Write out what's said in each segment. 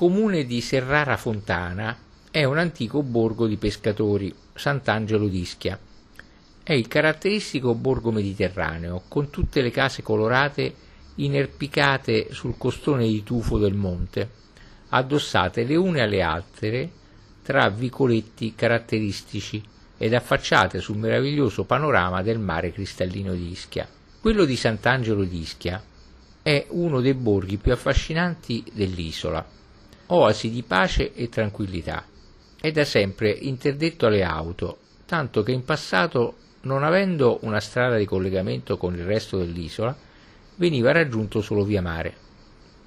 comune di Serrara Fontana è un antico borgo di pescatori, Sant'Angelo d'Ischia. È il caratteristico borgo mediterraneo, con tutte le case colorate inerpicate sul costone di tufo del monte, addossate le une alle altre tra vicoletti caratteristici ed affacciate sul meraviglioso panorama del mare cristallino di Ischia. Quello di Sant'Angelo di Ischia è uno dei borghi più affascinanti dell'isola, oasi di pace e tranquillità. È da sempre interdetto alle auto, tanto che in passato, non avendo una strada di collegamento con il resto dell'isola, veniva raggiunto solo via mare.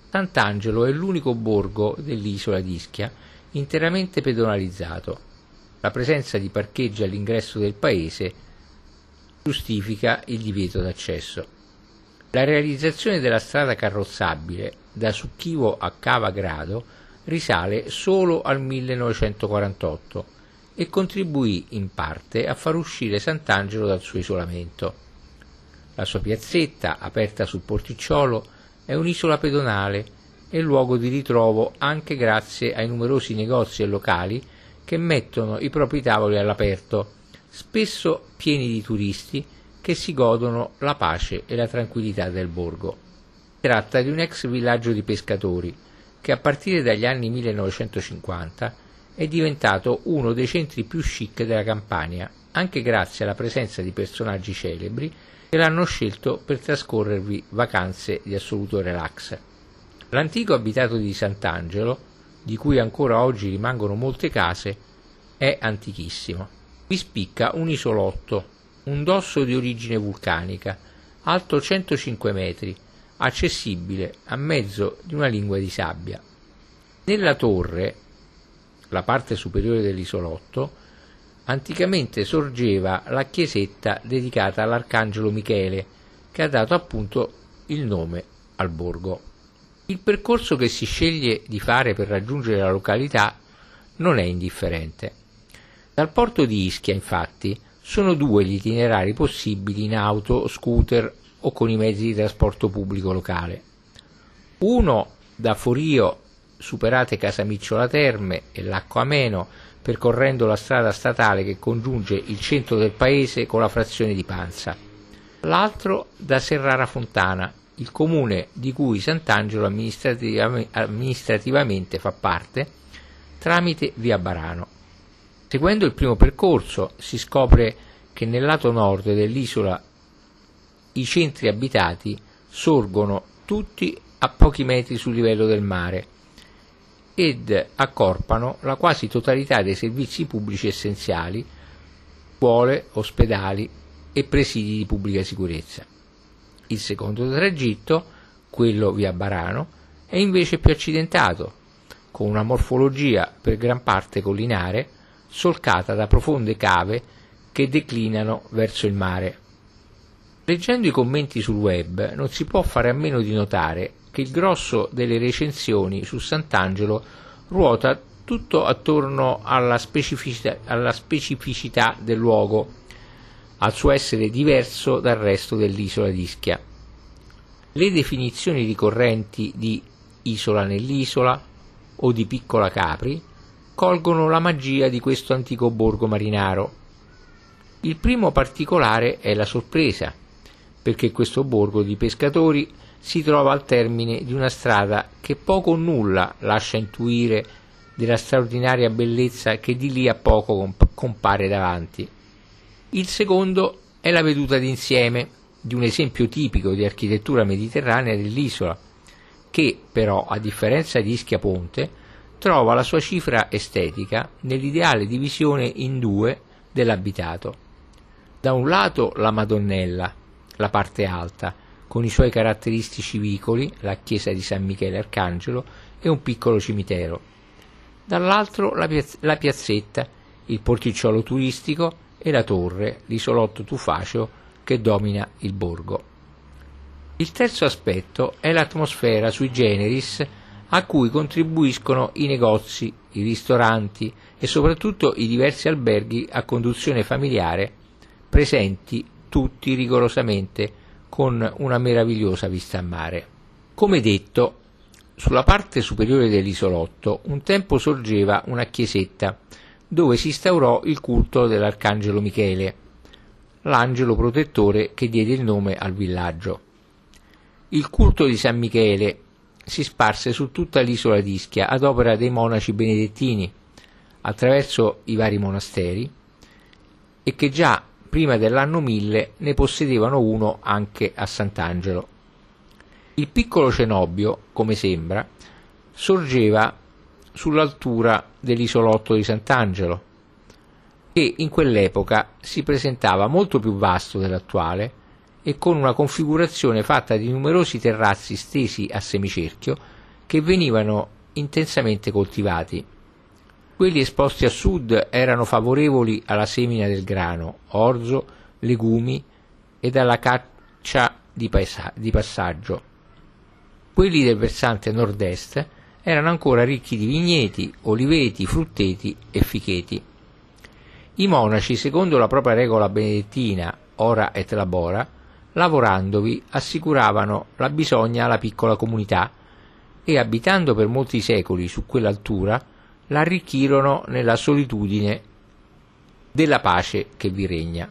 Sant'Angelo è l'unico borgo dell'isola di Ischia interamente pedonalizzato. La presenza di parcheggi all'ingresso del paese giustifica il divieto d'accesso. La realizzazione della strada carrozzabile da Succhivo a Cava Grado risale solo al 1948 e contribuì in parte a far uscire Sant'Angelo dal suo isolamento. La sua piazzetta, aperta sul porticciolo, è un'isola pedonale e luogo di ritrovo anche grazie ai numerosi negozi e locali che mettono i propri tavoli all'aperto, spesso pieni di turisti che si godono la pace e la tranquillità del borgo. Si tratta di un ex villaggio di pescatori che a partire dagli anni 1950 è diventato uno dei centri più chic della Campania, anche grazie alla presenza di personaggi celebri che l'hanno scelto per trascorrervi vacanze di assoluto relax. L'antico abitato di Sant'Angelo, di cui ancora oggi rimangono molte case, è antichissimo. Vi spicca un isolotto un dosso di origine vulcanica, alto 105 metri, accessibile a mezzo di una lingua di sabbia. Nella torre, la parte superiore dell'isolotto, anticamente sorgeva la chiesetta dedicata all'Arcangelo Michele, che ha dato appunto il nome al borgo. Il percorso che si sceglie di fare per raggiungere la località non è indifferente. Dal porto di Ischia, infatti, sono due gli itinerari possibili in auto, scooter o con i mezzi di trasporto pubblico locale. Uno da Forio, superate Casamicciola Terme e Lacco Ameno, percorrendo la strada statale che congiunge il centro del paese con la frazione di Panza. L'altro da Serrara Fontana, il comune di cui Sant'Angelo amministrativ- amministrativamente fa parte, tramite via Barano. Seguendo il primo percorso si scopre che nel lato nord dell'isola i centri abitati sorgono tutti a pochi metri sul livello del mare ed accorpano la quasi totalità dei servizi pubblici essenziali, scuole, ospedali e presidi di pubblica sicurezza. Il secondo tragitto, quello via Barano, è invece più accidentato, con una morfologia per gran parte collinare, solcata da profonde cave che declinano verso il mare. Leggendo i commenti sul web non si può fare a meno di notare che il grosso delle recensioni su Sant'Angelo ruota tutto attorno alla specificità, alla specificità del luogo, al suo essere diverso dal resto dell'isola di Ischia. Le definizioni ricorrenti di isola nell'isola o di piccola Capri colgono la magia di questo antico borgo marinaro. Il primo particolare è la sorpresa, perché questo borgo di pescatori si trova al termine di una strada che poco o nulla lascia intuire della straordinaria bellezza che di lì a poco comp- compare davanti. Il secondo è la veduta d'insieme di un esempio tipico di architettura mediterranea dell'isola, che però, a differenza di Ischia Ponte, trova la sua cifra estetica nell'ideale divisione in due dell'abitato. Da un lato la Madonnella, la parte alta, con i suoi caratteristici vicoli, la chiesa di San Michele Arcangelo e un piccolo cimitero. Dall'altro la, piaz- la piazzetta, il porticciolo turistico e la torre, l'isolotto tufaceo che domina il borgo. Il terzo aspetto è l'atmosfera sui generis a cui contribuiscono i negozi, i ristoranti e soprattutto i diversi alberghi a conduzione familiare presenti tutti rigorosamente con una meravigliosa vista a mare. Come detto, Sulla parte superiore dell'isolotto un tempo sorgeva una chiesetta dove si instaurò il culto dell'arcangelo Michele, l'angelo protettore che diede il nome al villaggio. Il culto di San Michele si sparse su tutta l'isola di Ischia ad opera dei monaci benedettini, attraverso i vari monasteri, e che già prima dell'anno 1000 ne possedevano uno anche a Sant'Angelo. Il piccolo cenobio, come sembra, sorgeva sull'altura dell'isolotto di Sant'Angelo, che in quell'epoca si presentava molto più vasto dell'attuale e con una configurazione fatta di numerosi terrazzi stesi a semicerchio che venivano intensamente coltivati. Quelli esposti a sud erano favorevoli alla semina del grano, orzo, legumi ed alla caccia di, paesa- di passaggio. Quelli del versante nord-est erano ancora ricchi di vigneti, oliveti, frutteti e ficheti. I monaci, secondo la propria regola benedettina, ora et labora, lavorandovi assicuravano la bisogna alla piccola comunità e abitando per molti secoli su quell'altura l'arricchirono nella solitudine della pace che vi regna.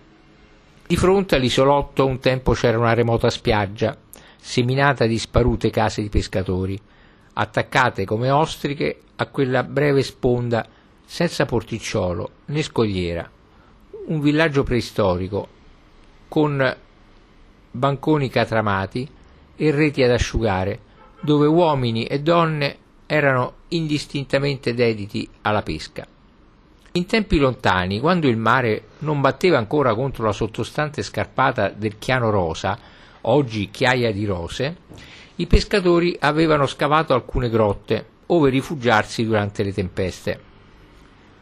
Di fronte all'isolotto un tempo c'era una remota spiaggia, seminata di sparute case di pescatori, attaccate come ostriche a quella breve sponda senza porticciolo né scogliera, un villaggio preistorico con banconi catramati e reti ad asciugare, dove uomini e donne erano indistintamente dediti alla pesca. In tempi lontani, quando il mare non batteva ancora contro la sottostante scarpata del Chiano Rosa, oggi Chiaia di Rose, i pescatori avevano scavato alcune grotte ove rifugiarsi durante le tempeste.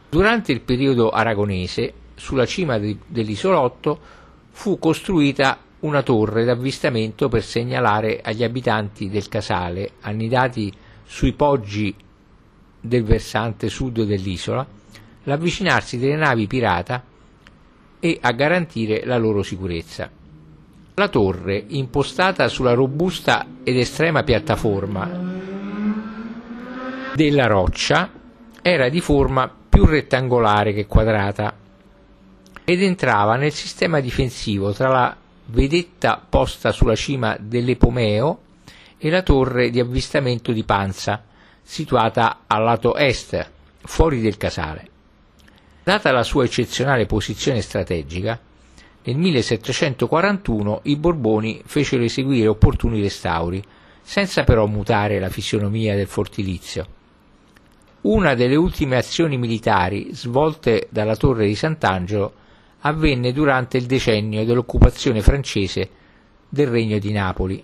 Durante il periodo aragonese, sulla cima di, dell'isolotto fu costruita una torre d'avvistamento per segnalare agli abitanti del casale, annidati sui poggi del versante sud dell'isola, l'avvicinarsi delle navi pirata e a garantire la loro sicurezza. La torre, impostata sulla robusta ed estrema piattaforma della roccia, era di forma più rettangolare che quadrata ed entrava nel sistema difensivo tra la vedetta posta sulla cima dell'Epomeo e la torre di avvistamento di Panza, situata al lato est, fuori del casale. Data la sua eccezionale posizione strategica, nel 1741 i Borboni fecero eseguire opportuni restauri, senza però mutare la fisionomia del fortilizio. Una delle ultime azioni militari svolte dalla torre di Sant'Angelo avvenne durante il decennio dell'occupazione francese del Regno di Napoli,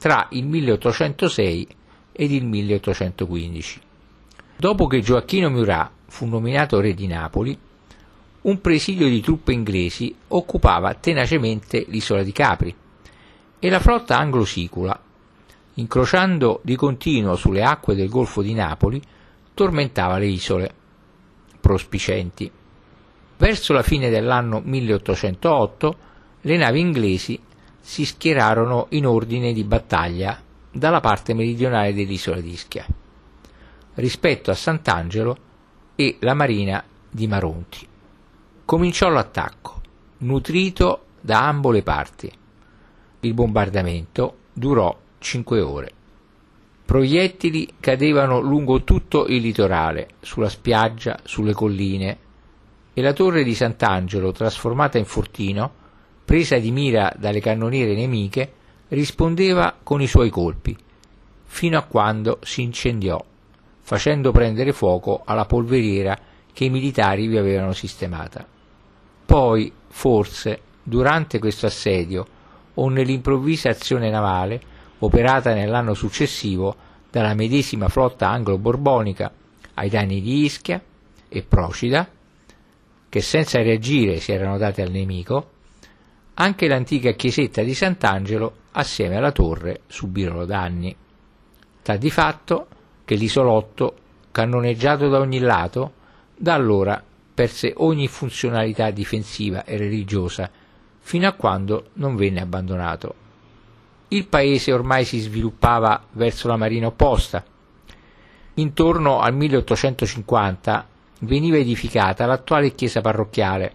tra il 1806 ed il 1815. Dopo che Gioacchino Murat fu nominato re di Napoli, un presidio di truppe inglesi occupava tenacemente l'isola di Capri e la flotta anglo-sicula, incrociando di continuo sulle acque del Golfo di Napoli, tormentava le isole prospicenti. Verso la fine dell'anno 1808 le navi inglesi si schierarono in ordine di battaglia dalla parte meridionale dell'isola di Ischia, rispetto a Sant'Angelo e la marina di Maronti. Cominciò l'attacco, nutrito da ambo le parti. Il bombardamento durò cinque ore. Proiettili cadevano lungo tutto il litorale, sulla spiaggia, sulle colline, e la torre di Sant'Angelo, trasformata in fortino, presa di mira dalle cannoniere nemiche, rispondeva con i suoi colpi, fino a quando si incendiò, facendo prendere fuoco alla polveriera che i militari vi avevano sistemata. Poi, forse, durante questo assedio o nell'improvvisa azione navale, operata nell'anno successivo dalla medesima flotta anglo-borbonica ai danni di Ischia e Procida, che senza reagire si erano date al nemico, anche l'antica chiesetta di Sant'Angelo assieme alla torre subirono danni. Sta di fatto che l'isolotto, cannoneggiato da ogni lato, da allora perse ogni funzionalità difensiva e religiosa fino a quando non venne abbandonato. Il paese ormai si sviluppava verso la marina opposta, intorno al 1850 veniva edificata l'attuale chiesa parrocchiale,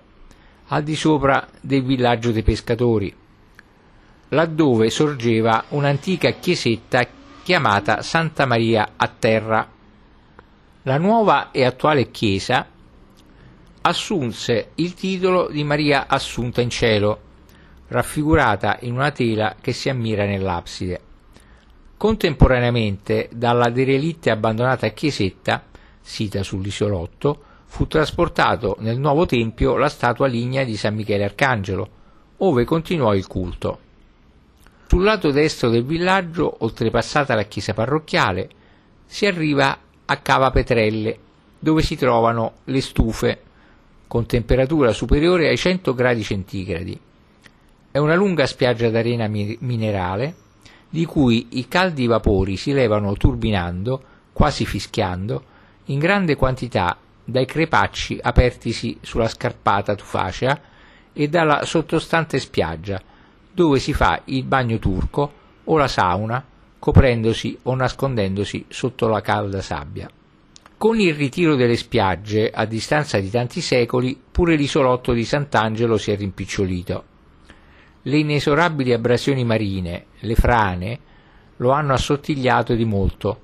al di sopra del villaggio dei pescatori, laddove sorgeva un'antica chiesetta chiamata Santa Maria a Terra. La nuova e attuale chiesa assunse il titolo di Maria Assunta in cielo, raffigurata in una tela che si ammira nell'abside. Contemporaneamente, dalla derelitta abbandonata chiesetta, sita sull'isolotto, fu trasportato nel nuovo tempio la statua lignea di San Michele Arcangelo, ove continuò il culto. Sul lato destro del villaggio, oltrepassata la chiesa parrocchiale, si arriva a Cava Petrelle, dove si trovano le stufe, con temperatura superiore ai 100 gradi centigradi. È una lunga spiaggia d'arena minerale, di cui i caldi vapori si levano turbinando, quasi fischiando, in grande quantità dai crepacci apertisi sulla scarpata tufacea e dalla sottostante spiaggia, dove si fa il bagno turco o la sauna, coprendosi o nascondendosi sotto la calda sabbia. Con il ritiro delle spiagge, a distanza di tanti secoli, pure l'isolotto di Sant'Angelo si è rimpicciolito. Le inesorabili abrasioni marine, le frane, lo hanno assottigliato di molto.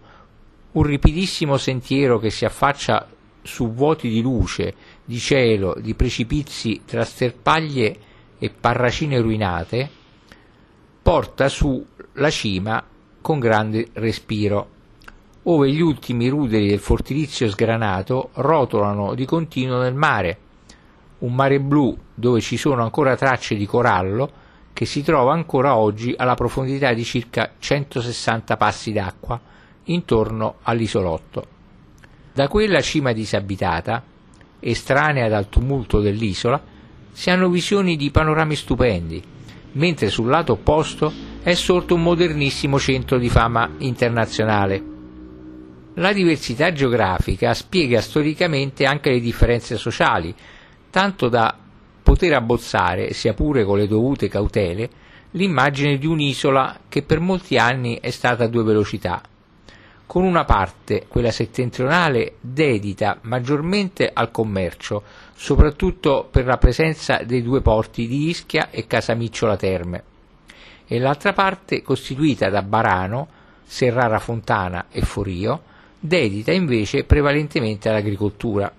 Un ripidissimo sentiero che si affaccia su vuoti di luce, di cielo, di precipizi tra sterpaglie e parracine ruinate, porta su la cima con grande respiro ove gli ultimi ruderi del fortilizio sgranato rotolano di continuo nel mare, un mare blu dove ci sono ancora tracce di corallo che si trova ancora oggi alla profondità di circa 160 passi d'acqua intorno all'isolotto. Da quella cima disabitata, estranea dal tumulto dell'isola, si hanno visioni di panorami stupendi, mentre sul lato opposto è sorto un modernissimo centro di fama internazionale, la diversità geografica spiega storicamente anche le differenze sociali, tanto da poter abbozzare, sia pure con le dovute cautele, l'immagine di un'isola che per molti anni è stata a due velocità, con una parte, quella settentrionale, dedita maggiormente al commercio, soprattutto per la presenza dei due porti di Ischia e Casamicciola Terme, e l'altra parte costituita da Barano, Serrara Fontana e Forio, dedita invece prevalentemente all'agricoltura.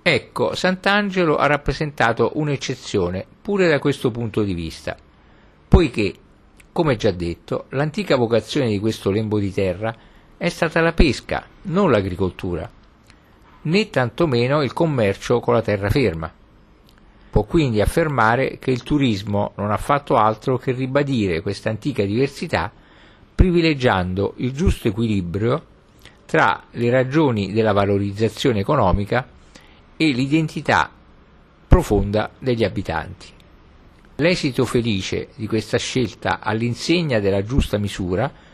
Ecco, Sant'Angelo ha rappresentato un'eccezione pure da questo punto di vista, poiché, come già detto, l'antica vocazione di questo lembo di terra è stata la pesca, non l'agricoltura, né tantomeno il commercio con la terraferma. Può quindi affermare che il turismo non ha fatto altro che ribadire questa antica diversità privilegiando il giusto equilibrio tra le ragioni della valorizzazione economica e l'identità profonda degli abitanti. L'esito felice di questa scelta all'insegna della giusta misura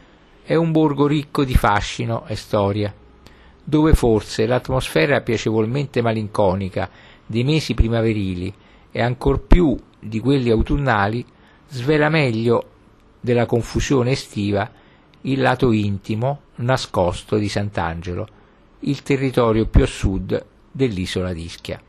è un borgo ricco di fascino e storia, dove forse l'atmosfera piacevolmente malinconica dei mesi primaverili e ancor più di quelli autunnali svela meglio della confusione estiva il lato intimo, nascosto di Sant'Angelo, il territorio più a sud dell'isola d'Ischia.